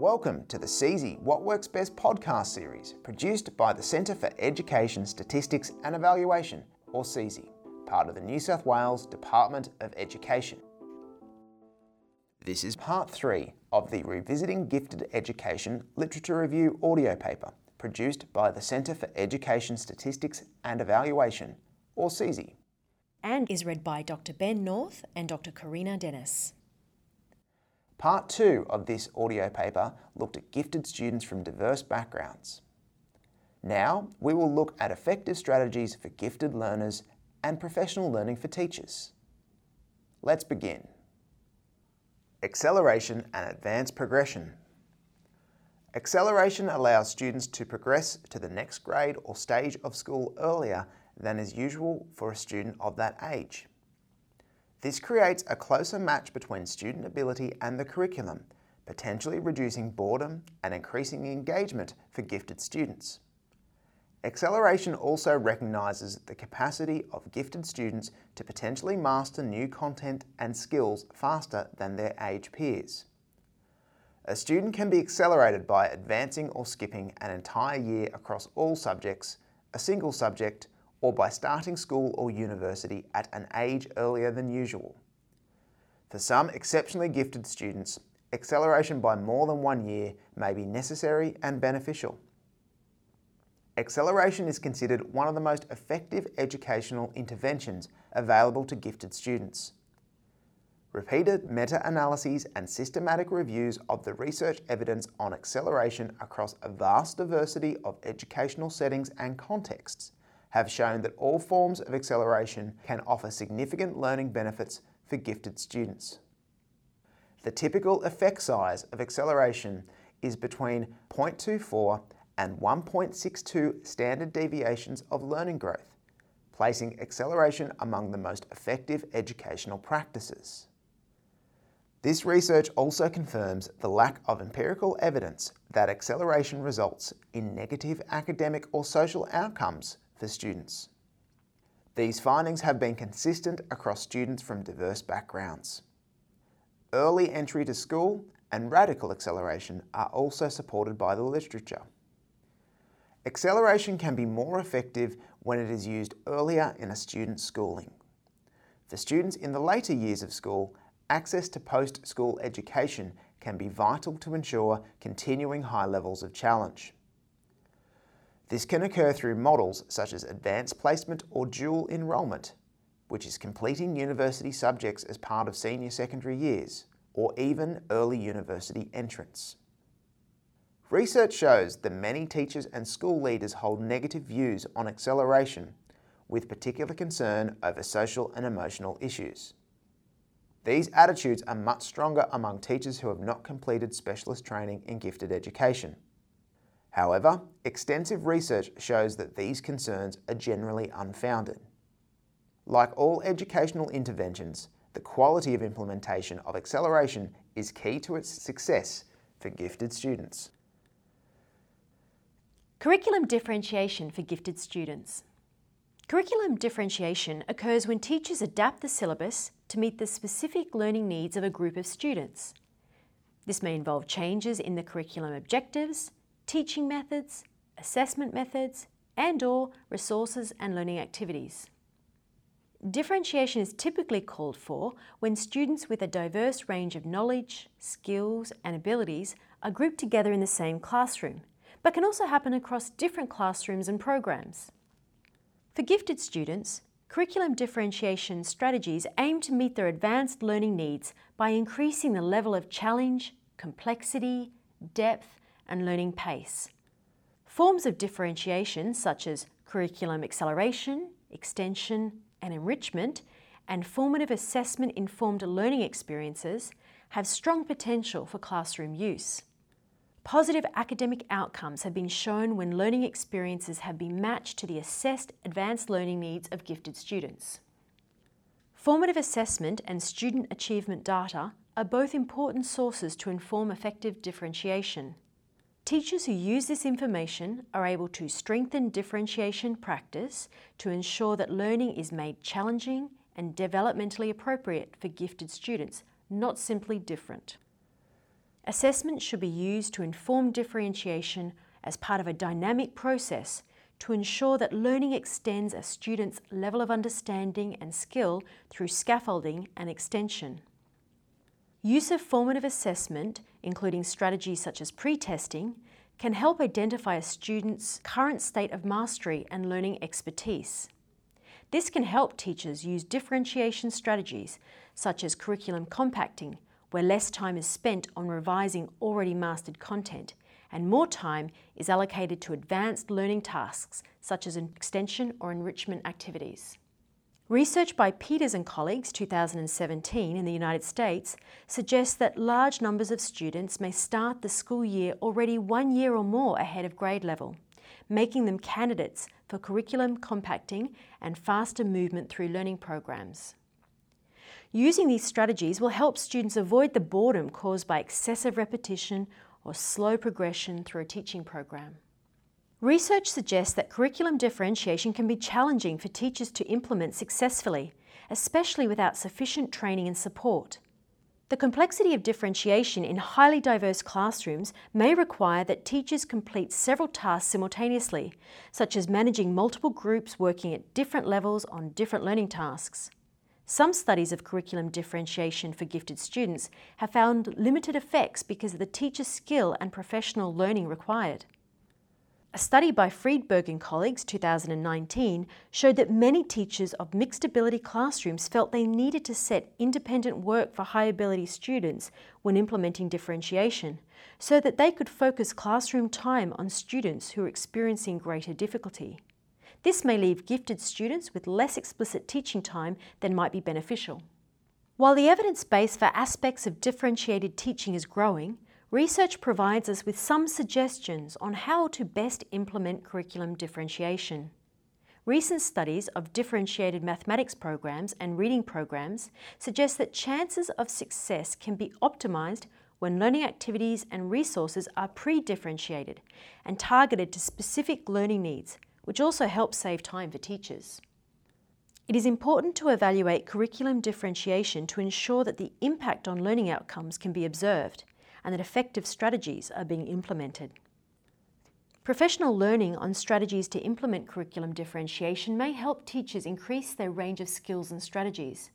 Welcome to the CESE What Works Best podcast series, produced by the Centre for Education, Statistics and Evaluation, or CESE, part of the New South Wales Department of Education. This is part three of the Revisiting Gifted Education Literature Review audio paper, produced by the Centre for Education, Statistics and Evaluation, or CESE. and is read by Dr. Ben North and Dr. Karina Dennis. Part two of this audio paper looked at gifted students from diverse backgrounds. Now we will look at effective strategies for gifted learners and professional learning for teachers. Let's begin. Acceleration and advanced progression. Acceleration allows students to progress to the next grade or stage of school earlier than is usual for a student of that age. This creates a closer match between student ability and the curriculum, potentially reducing boredom and increasing engagement for gifted students. Acceleration also recognises the capacity of gifted students to potentially master new content and skills faster than their age peers. A student can be accelerated by advancing or skipping an entire year across all subjects, a single subject, or by starting school or university at an age earlier than usual. For some exceptionally gifted students, acceleration by more than one year may be necessary and beneficial. Acceleration is considered one of the most effective educational interventions available to gifted students. Repeated meta analyses and systematic reviews of the research evidence on acceleration across a vast diversity of educational settings and contexts have shown that all forms of acceleration can offer significant learning benefits for gifted students. The typical effect size of acceleration is between 0.24 and 1.62 standard deviations of learning growth, placing acceleration among the most effective educational practices. This research also confirms the lack of empirical evidence that acceleration results in negative academic or social outcomes for students. These findings have been consistent across students from diverse backgrounds. Early entry to school and radical acceleration are also supported by the literature. Acceleration can be more effective when it is used earlier in a student's schooling. For students in the later years of school, access to post school education can be vital to ensure continuing high levels of challenge. This can occur through models such as advanced placement or dual enrolment, which is completing university subjects as part of senior secondary years, or even early university entrance. Research shows that many teachers and school leaders hold negative views on acceleration, with particular concern over social and emotional issues. These attitudes are much stronger among teachers who have not completed specialist training in gifted education. However, extensive research shows that these concerns are generally unfounded. Like all educational interventions, the quality of implementation of acceleration is key to its success for gifted students. Curriculum differentiation for gifted students. Curriculum differentiation occurs when teachers adapt the syllabus to meet the specific learning needs of a group of students. This may involve changes in the curriculum objectives, teaching methods, assessment methods, and or resources and learning activities. Differentiation is typically called for when students with a diverse range of knowledge, skills, and abilities are grouped together in the same classroom, but can also happen across different classrooms and programs. For gifted students, curriculum differentiation strategies aim to meet their advanced learning needs by increasing the level of challenge, complexity, depth, and learning pace. Forms of differentiation, such as curriculum acceleration, extension, and enrichment, and formative assessment informed learning experiences, have strong potential for classroom use. Positive academic outcomes have been shown when learning experiences have been matched to the assessed advanced learning needs of gifted students. Formative assessment and student achievement data are both important sources to inform effective differentiation. Teachers who use this information are able to strengthen differentiation practice to ensure that learning is made challenging and developmentally appropriate for gifted students, not simply different. Assessment should be used to inform differentiation as part of a dynamic process to ensure that learning extends a student's level of understanding and skill through scaffolding and extension. Use of formative assessment, including strategies such as pre-testing, can help identify a student's current state of mastery and learning expertise. This can help teachers use differentiation strategies such as curriculum compacting, where less time is spent on revising already mastered content and more time is allocated to advanced learning tasks such as extension or enrichment activities. Research by Peters and colleagues 2017 in the United States suggests that large numbers of students may start the school year already one year or more ahead of grade level, making them candidates for curriculum compacting and faster movement through learning programs. Using these strategies will help students avoid the boredom caused by excessive repetition or slow progression through a teaching program. Research suggests that curriculum differentiation can be challenging for teachers to implement successfully, especially without sufficient training and support. The complexity of differentiation in highly diverse classrooms may require that teachers complete several tasks simultaneously, such as managing multiple groups working at different levels on different learning tasks. Some studies of curriculum differentiation for gifted students have found limited effects because of the teacher's skill and professional learning required. A study by Friedberg and colleagues 2019 showed that many teachers of mixed ability classrooms felt they needed to set independent work for high ability students when implementing differentiation so that they could focus classroom time on students who are experiencing greater difficulty. This may leave gifted students with less explicit teaching time than might be beneficial. While the evidence base for aspects of differentiated teaching is growing, research provides us with some suggestions on how to best implement curriculum differentiation. Recent studies of differentiated mathematics programs and reading programs suggest that chances of success can be optimised when learning activities and resources are pre-differentiated and targeted to specific learning needs, which also helps save time for teachers. It is important to evaluate curriculum differentiation to ensure that the impact on learning outcomes can be observed and that effective strategies are being implemented. Professional learning on strategies to implement curriculum differentiation may help teachers increase their range of skills and strategies.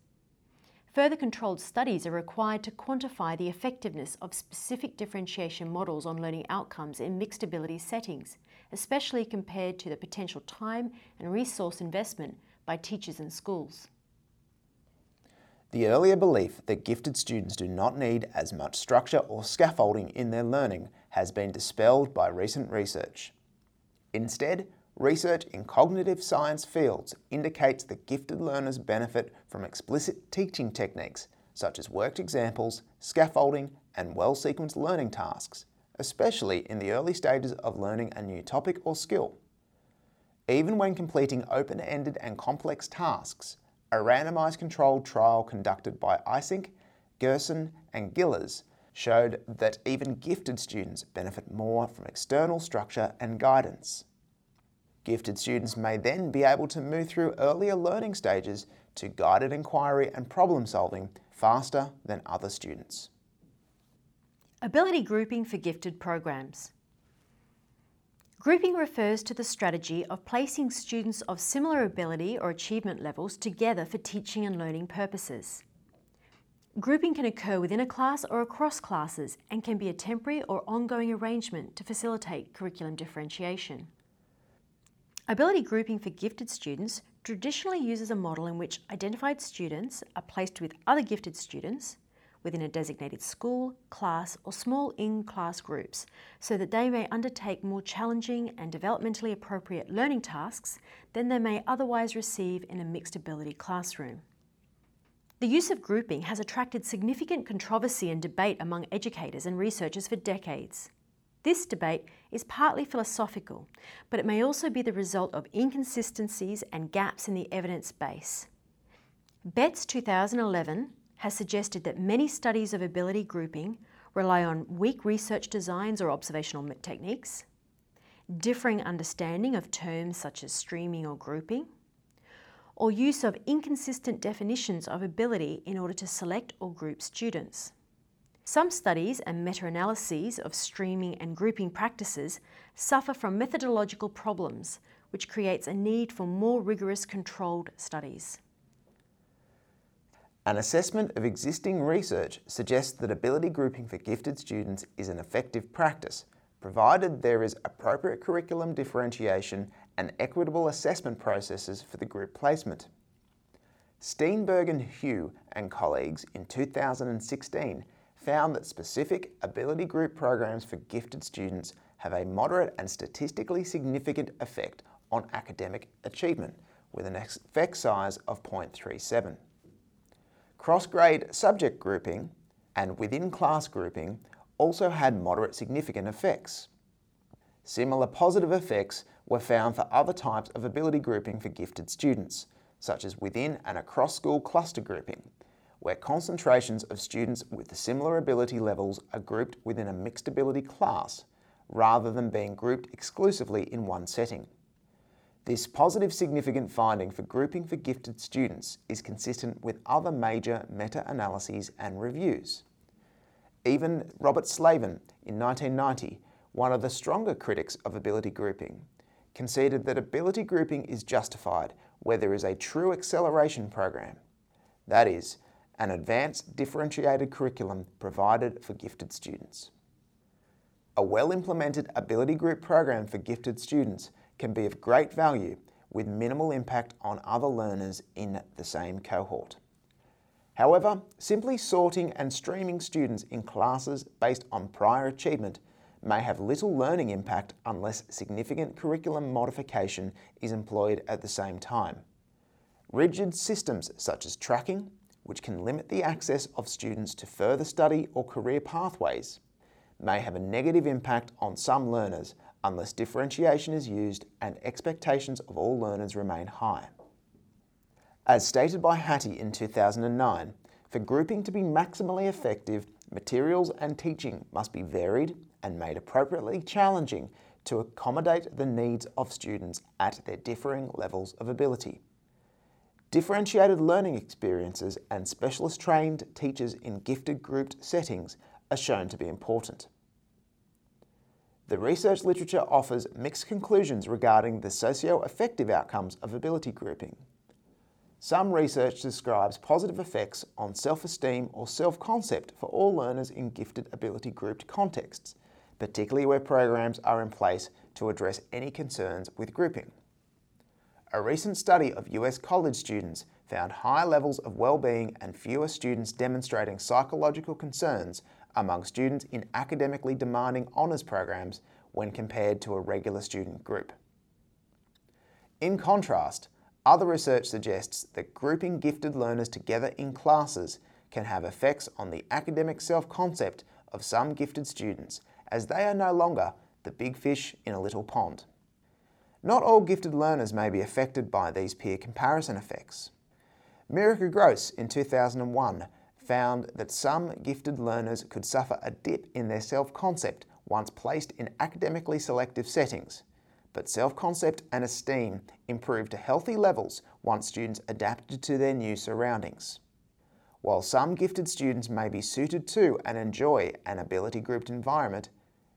Further controlled studies are required to quantify the effectiveness of specific differentiation models on learning outcomes in mixed ability settings, especially compared to the potential time and resource investment by teachers and schools. The earlier belief that gifted students do not need as much structure or scaffolding in their learning has been dispelled by recent research. Instead, research in cognitive science fields indicates that gifted learners benefit from explicit teaching techniques such as worked examples, scaffolding, and well-sequenced learning tasks, especially in the early stages of learning a new topic or skill. Even when completing open-ended and complex tasks, a randomized controlled trial conducted by Eysink, Gersen, and Gijlers showed that even gifted students benefit more from external structure and guidance. Gifted students may then be able to move through earlier learning stages to guided inquiry and problem solving faster than other students. Ability grouping for gifted programs. Grouping refers to the strategy of placing students of similar ability or achievement levels together for teaching and learning purposes. Grouping can occur within a class or across classes and can be a temporary or ongoing arrangement to facilitate curriculum differentiation. Ability grouping for gifted students traditionally uses a model in which identified students are placed with other gifted students within a designated school, class, or small in class groups so that they may undertake more challenging and developmentally appropriate learning tasks than they may otherwise receive in a mixed ability classroom. The use of grouping has attracted significant controversy and debate among educators and researchers for decades. This debate is partly philosophical, but it may also be the result of inconsistencies and gaps in the evidence base. Betts 2011 has suggested that many studies of ability grouping rely on weak research designs or observational techniques, differing understanding of terms such as streaming or grouping, or use of inconsistent definitions of ability in order to select or group students. Some studies and meta analyses of streaming and grouping practices suffer from methodological problems, which creates a need for more rigorous controlled studies. An assessment of existing research suggests that ability grouping for gifted students is an effective practice, provided there is appropriate curriculum differentiation and equitable assessment processes for the group placement. Steenbergen-Hu and colleagues in 2016 found that specific ability group programs for gifted students have a moderate and statistically significant effect on academic achievement, with an effect size of 0.37. Cross-grade subject grouping and within-class grouping also had moderate significant effects. Similar positive effects were found for other types of ability grouping for gifted students, such as within and across school cluster grouping, where concentrations of students with similar ability levels are grouped within a mixed ability class, rather than being grouped exclusively in one setting. This positive significant finding for grouping for gifted students is consistent with other major meta-analyses and reviews. Even Robert Slavin in 1990, one of the stronger critics of ability grouping, conceded that ability grouping is justified where there is a true acceleration program. That is, an advanced differentiated curriculum provided for gifted students. A well-implemented ability group program for gifted students can be of great value with minimal impact on other learners in the same cohort. However, simply sorting and streaming students in classes based on prior achievement may have little learning impact unless significant curriculum modification is employed at the same time. Rigid systems such as tracking, which can limit the access of students to further study or career pathways, may have a negative impact on some learners unless differentiation is used and expectations of all learners remain high. As stated by Hattie in 2009, for grouping to be maximally effective, materials and teaching must be varied and made appropriately challenging to accommodate the needs of students at their differing levels of ability. Differentiated learning experiences and specialist trained teachers in gifted grouped settings are shown to be important. The research literature offers mixed conclusions regarding the socio-affective outcomes of ability grouping. Some research describes positive effects on self-esteem or self-concept for all learners in gifted ability grouped contexts, particularly where programs are in place to address any concerns with grouping. A recent study of US college students found high levels of well-being and fewer students demonstrating psychological concerns among students in academically demanding honours programs when compared to a regular student group. In contrast, other research suggests that grouping gifted learners together in classes can have effects on the academic self-concept of some gifted students as they are no longer the big fish in a little pond. Not all gifted learners may be affected by these peer comparison effects. Miraca Gross in 2001 found that some gifted learners could suffer a dip in their self-concept once placed in academically selective settings, but self-concept and esteem improved to healthy levels once students adapted to their new surroundings. While some gifted students may be suited to and enjoy an ability grouped environment,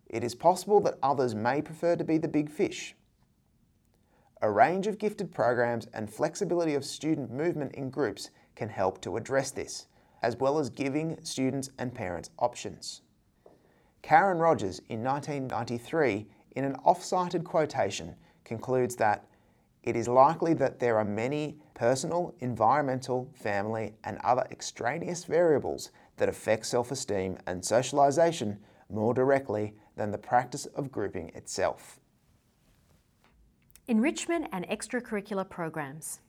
it is possible that others may prefer to be the big fish. A range of gifted programs and flexibility of student movement in groups can help to address this, as well as giving students and parents options. Karen Rogers in 1993, in an off-cited quotation, concludes that it is likely that there are many personal, environmental, family, and other extraneous variables that affect self-esteem and socialisation more directly than the practice of grouping itself. Enrichment and extracurricular programs.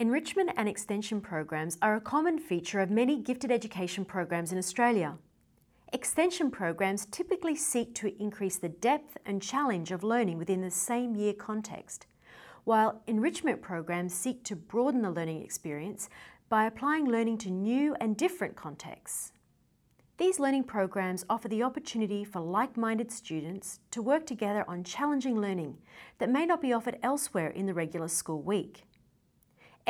Enrichment and extension programs are a common feature of many gifted education programs in Australia. Extension programs typically seek to increase the depth and challenge of learning within the same year context, while enrichment programs seek to broaden the learning experience by applying learning to new and different contexts. These learning programs offer the opportunity for like-minded students to work together on challenging learning that may not be offered elsewhere in the regular school week.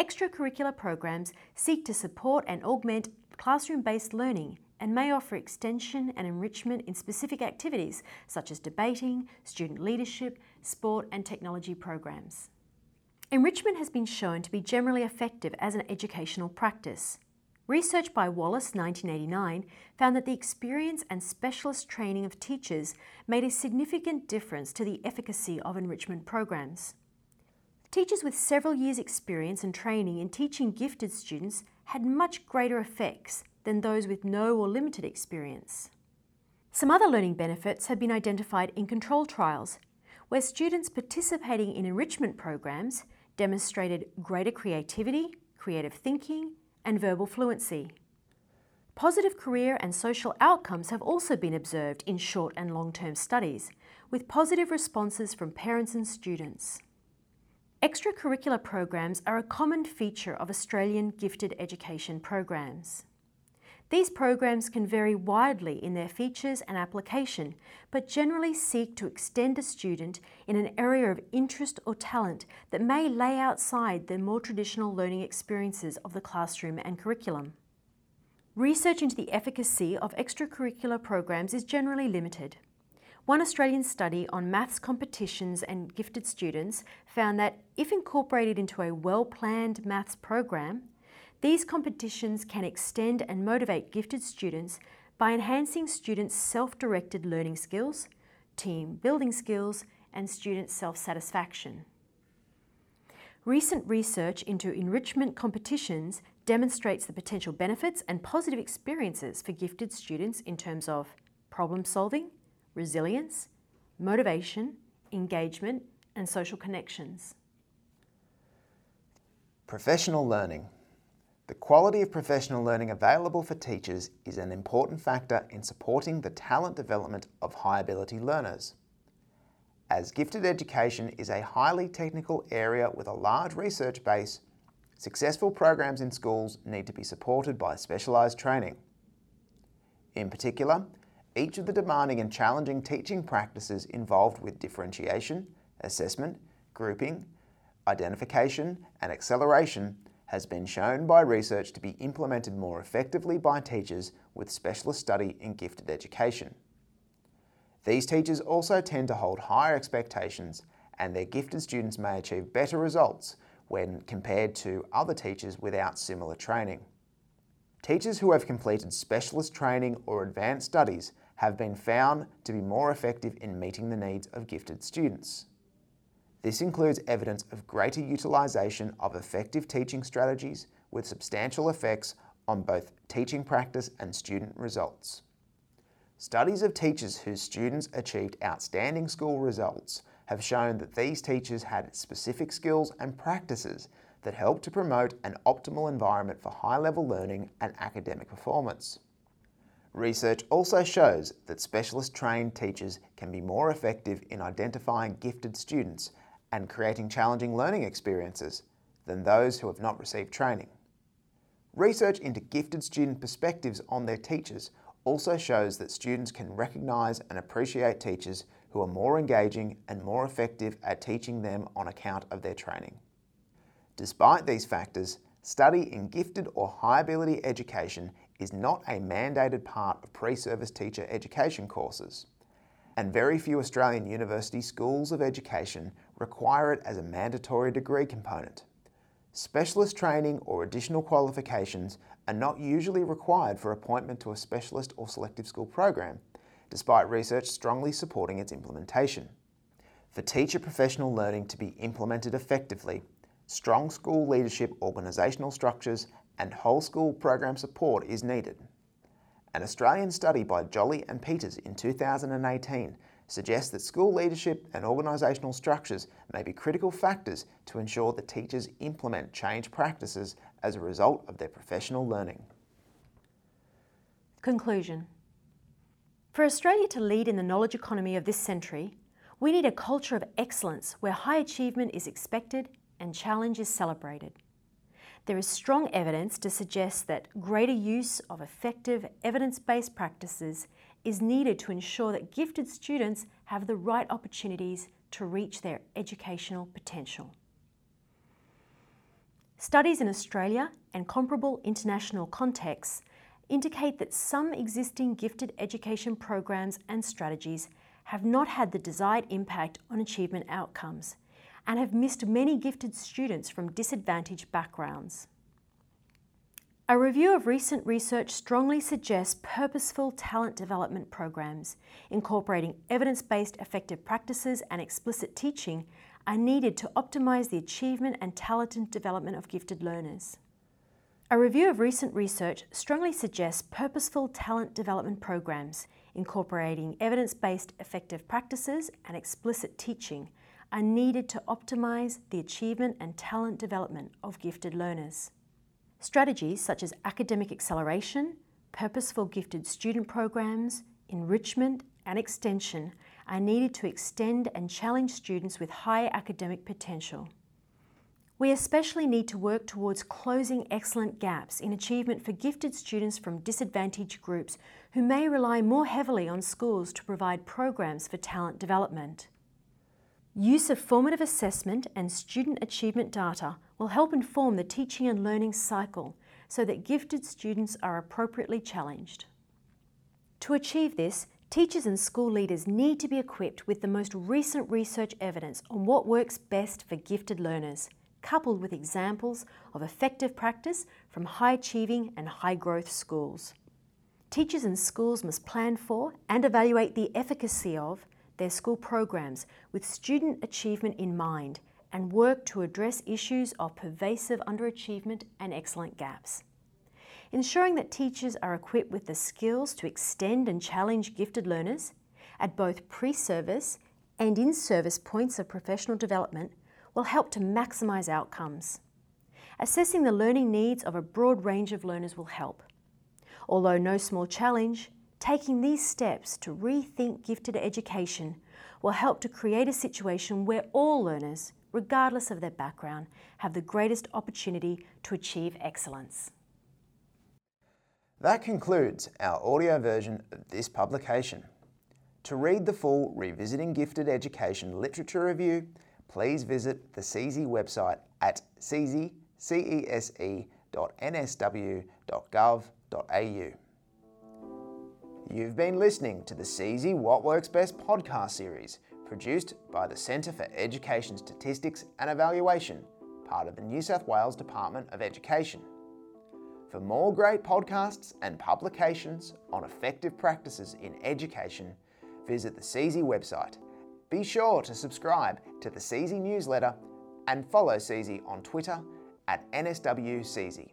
Extracurricular programs seek to support and augment classroom-based learning and may offer extension and enrichment in specific activities such as debating, student leadership, sport, and technology programs. Enrichment has been shown to be generally effective as an educational practice. Research by Wallace 1989 found that the experience and specialist training of teachers made a significant difference to the efficacy of enrichment programs. Teachers with several years' experience and training in teaching gifted students had much greater effects than those with no or limited experience. Some other learning benefits have been identified in control trials, where students participating in enrichment programs demonstrated greater creativity, creative thinking, and verbal fluency. Positive career and social outcomes have also been observed in short and long term studies, with positive responses from parents and students. Extracurricular programs are a common feature of Australian gifted education programs. These programs can vary widely in their features and application, but generally seek to extend a student in an area of interest or talent that may lay outside the more traditional learning experiences of the classroom and curriculum. Research into the efficacy of extracurricular programs is generally limited. One Australian study on maths competitions and gifted students found that if incorporated into a well planned maths program, these competitions can extend and motivate gifted students by enhancing students' self directed learning skills, team building skills, and student self satisfaction. Recent research into enrichment competitions demonstrates the potential benefits and positive experiences for gifted students in terms of problem solving, resilience, motivation, engagement, and social connections. Professional learning. The quality of professional learning available for teachers is an important factor in supporting the talent development of high ability learners. As gifted education is a highly technical area with a large research base, successful programs in schools need to be supported by specialised training. In particular, each of the demanding and challenging teaching practices involved with differentiation, assessment, grouping, identification, and acceleration has been shown by research to be implemented more effectively by teachers with specialist study in gifted education. These teachers also tend to hold higher expectations and their gifted students may achieve better results when compared to other teachers without similar training. Teachers who have completed specialist training or advanced studies have been found to be more effective in meeting the needs of gifted students. This includes evidence of greater utilisation of effective teaching strategies with substantial effects on both teaching practice and student results. Studies of teachers whose students achieved outstanding school results have shown that these teachers had specific skills and practices that help to promote an optimal environment for high level learning and academic performance. Research also shows that specialist trained teachers can be more effective in identifying gifted students and creating challenging learning experiences than those who have not received training. Research into gifted student perspectives on their teachers also shows that students can recognise and appreciate teachers who are more engaging and more effective at teaching them on account of their training. Despite these factors, study in gifted or high ability education is not a mandated part of pre service teacher education courses and very few Australian university schools of education require it as a mandatory degree component. Specialist training or additional qualifications are not usually required for appointment to a specialist or selective school program, despite research strongly supporting its implementation. For teacher professional learning to be implemented effectively, strong school leadership organisational structures and whole school program support is needed. An Australian study by Jolly and Peters in 2018 suggests that school leadership and organisational structures may be critical factors to ensure that teachers implement change practices as a result of their professional learning. Conclusion For Australia to lead in the knowledge economy of this century, we need a culture of excellence where high achievement is expected and challenge is celebrated there is strong evidence to suggest that greater use of effective evidence based practices is needed to ensure that gifted students have the right opportunities to reach their educational potential. Studies in Australia and comparable international contexts indicate that some existing gifted education programs and strategies have not had the desired impact on achievement outcomes and have missed many gifted students from disadvantaged backgrounds. A review of recent research strongly suggests purposeful talent development programs, incorporating evidence based effective practices and explicit teaching, are needed to optimise the achievement and talent development of gifted learners. A review of recent research strongly suggests purposeful talent development programs, incorporating evidence based effective practices and explicit teaching, are needed to optimise the achievement and talent development of gifted learners. Strategies such as academic acceleration, purposeful gifted student programs, enrichment, and extension are needed to extend and challenge students with high academic potential. We especially need to work towards closing excellence gaps in achievement for gifted students from disadvantaged groups who may rely more heavily on schools to provide programs for talent development. Use of formative assessment and student achievement data will help inform the teaching and learning cycle so that gifted students are appropriately challenged. To achieve this, teachers and school leaders need to be equipped with the most recent research evidence on what works best for gifted learners, coupled with examples of effective practice from high achieving and high growth schools. Teachers and schools must plan for and evaluate the efficacy of their school programs with student achievement in mind and work to address issues of pervasive underachievement and excellence gaps. Ensuring that teachers are equipped with the skills to extend and challenge gifted learners at both pre service and in service points of professional development will help to maximise outcomes. Assessing the learning needs of a broad range of learners will help. Although no small challenge, taking these steps to rethink gifted education will help to create a situation where all learners, regardless of their background, have the greatest opportunity to achieve excellence. That concludes our audio version of this publication. To read the full Revisiting Gifted Education literature review, please visit the CESE website at cese.nsw.gov.au. You've been listening to the CESE What Works Best podcast series produced by the Centre for Education Statistics and Evaluation, part of the New South Wales Department of Education. For more great podcasts and publications on effective practices in education, visit the CESE website. Be sure to subscribe to the CESE newsletter and follow CESE on Twitter at NSW CESE.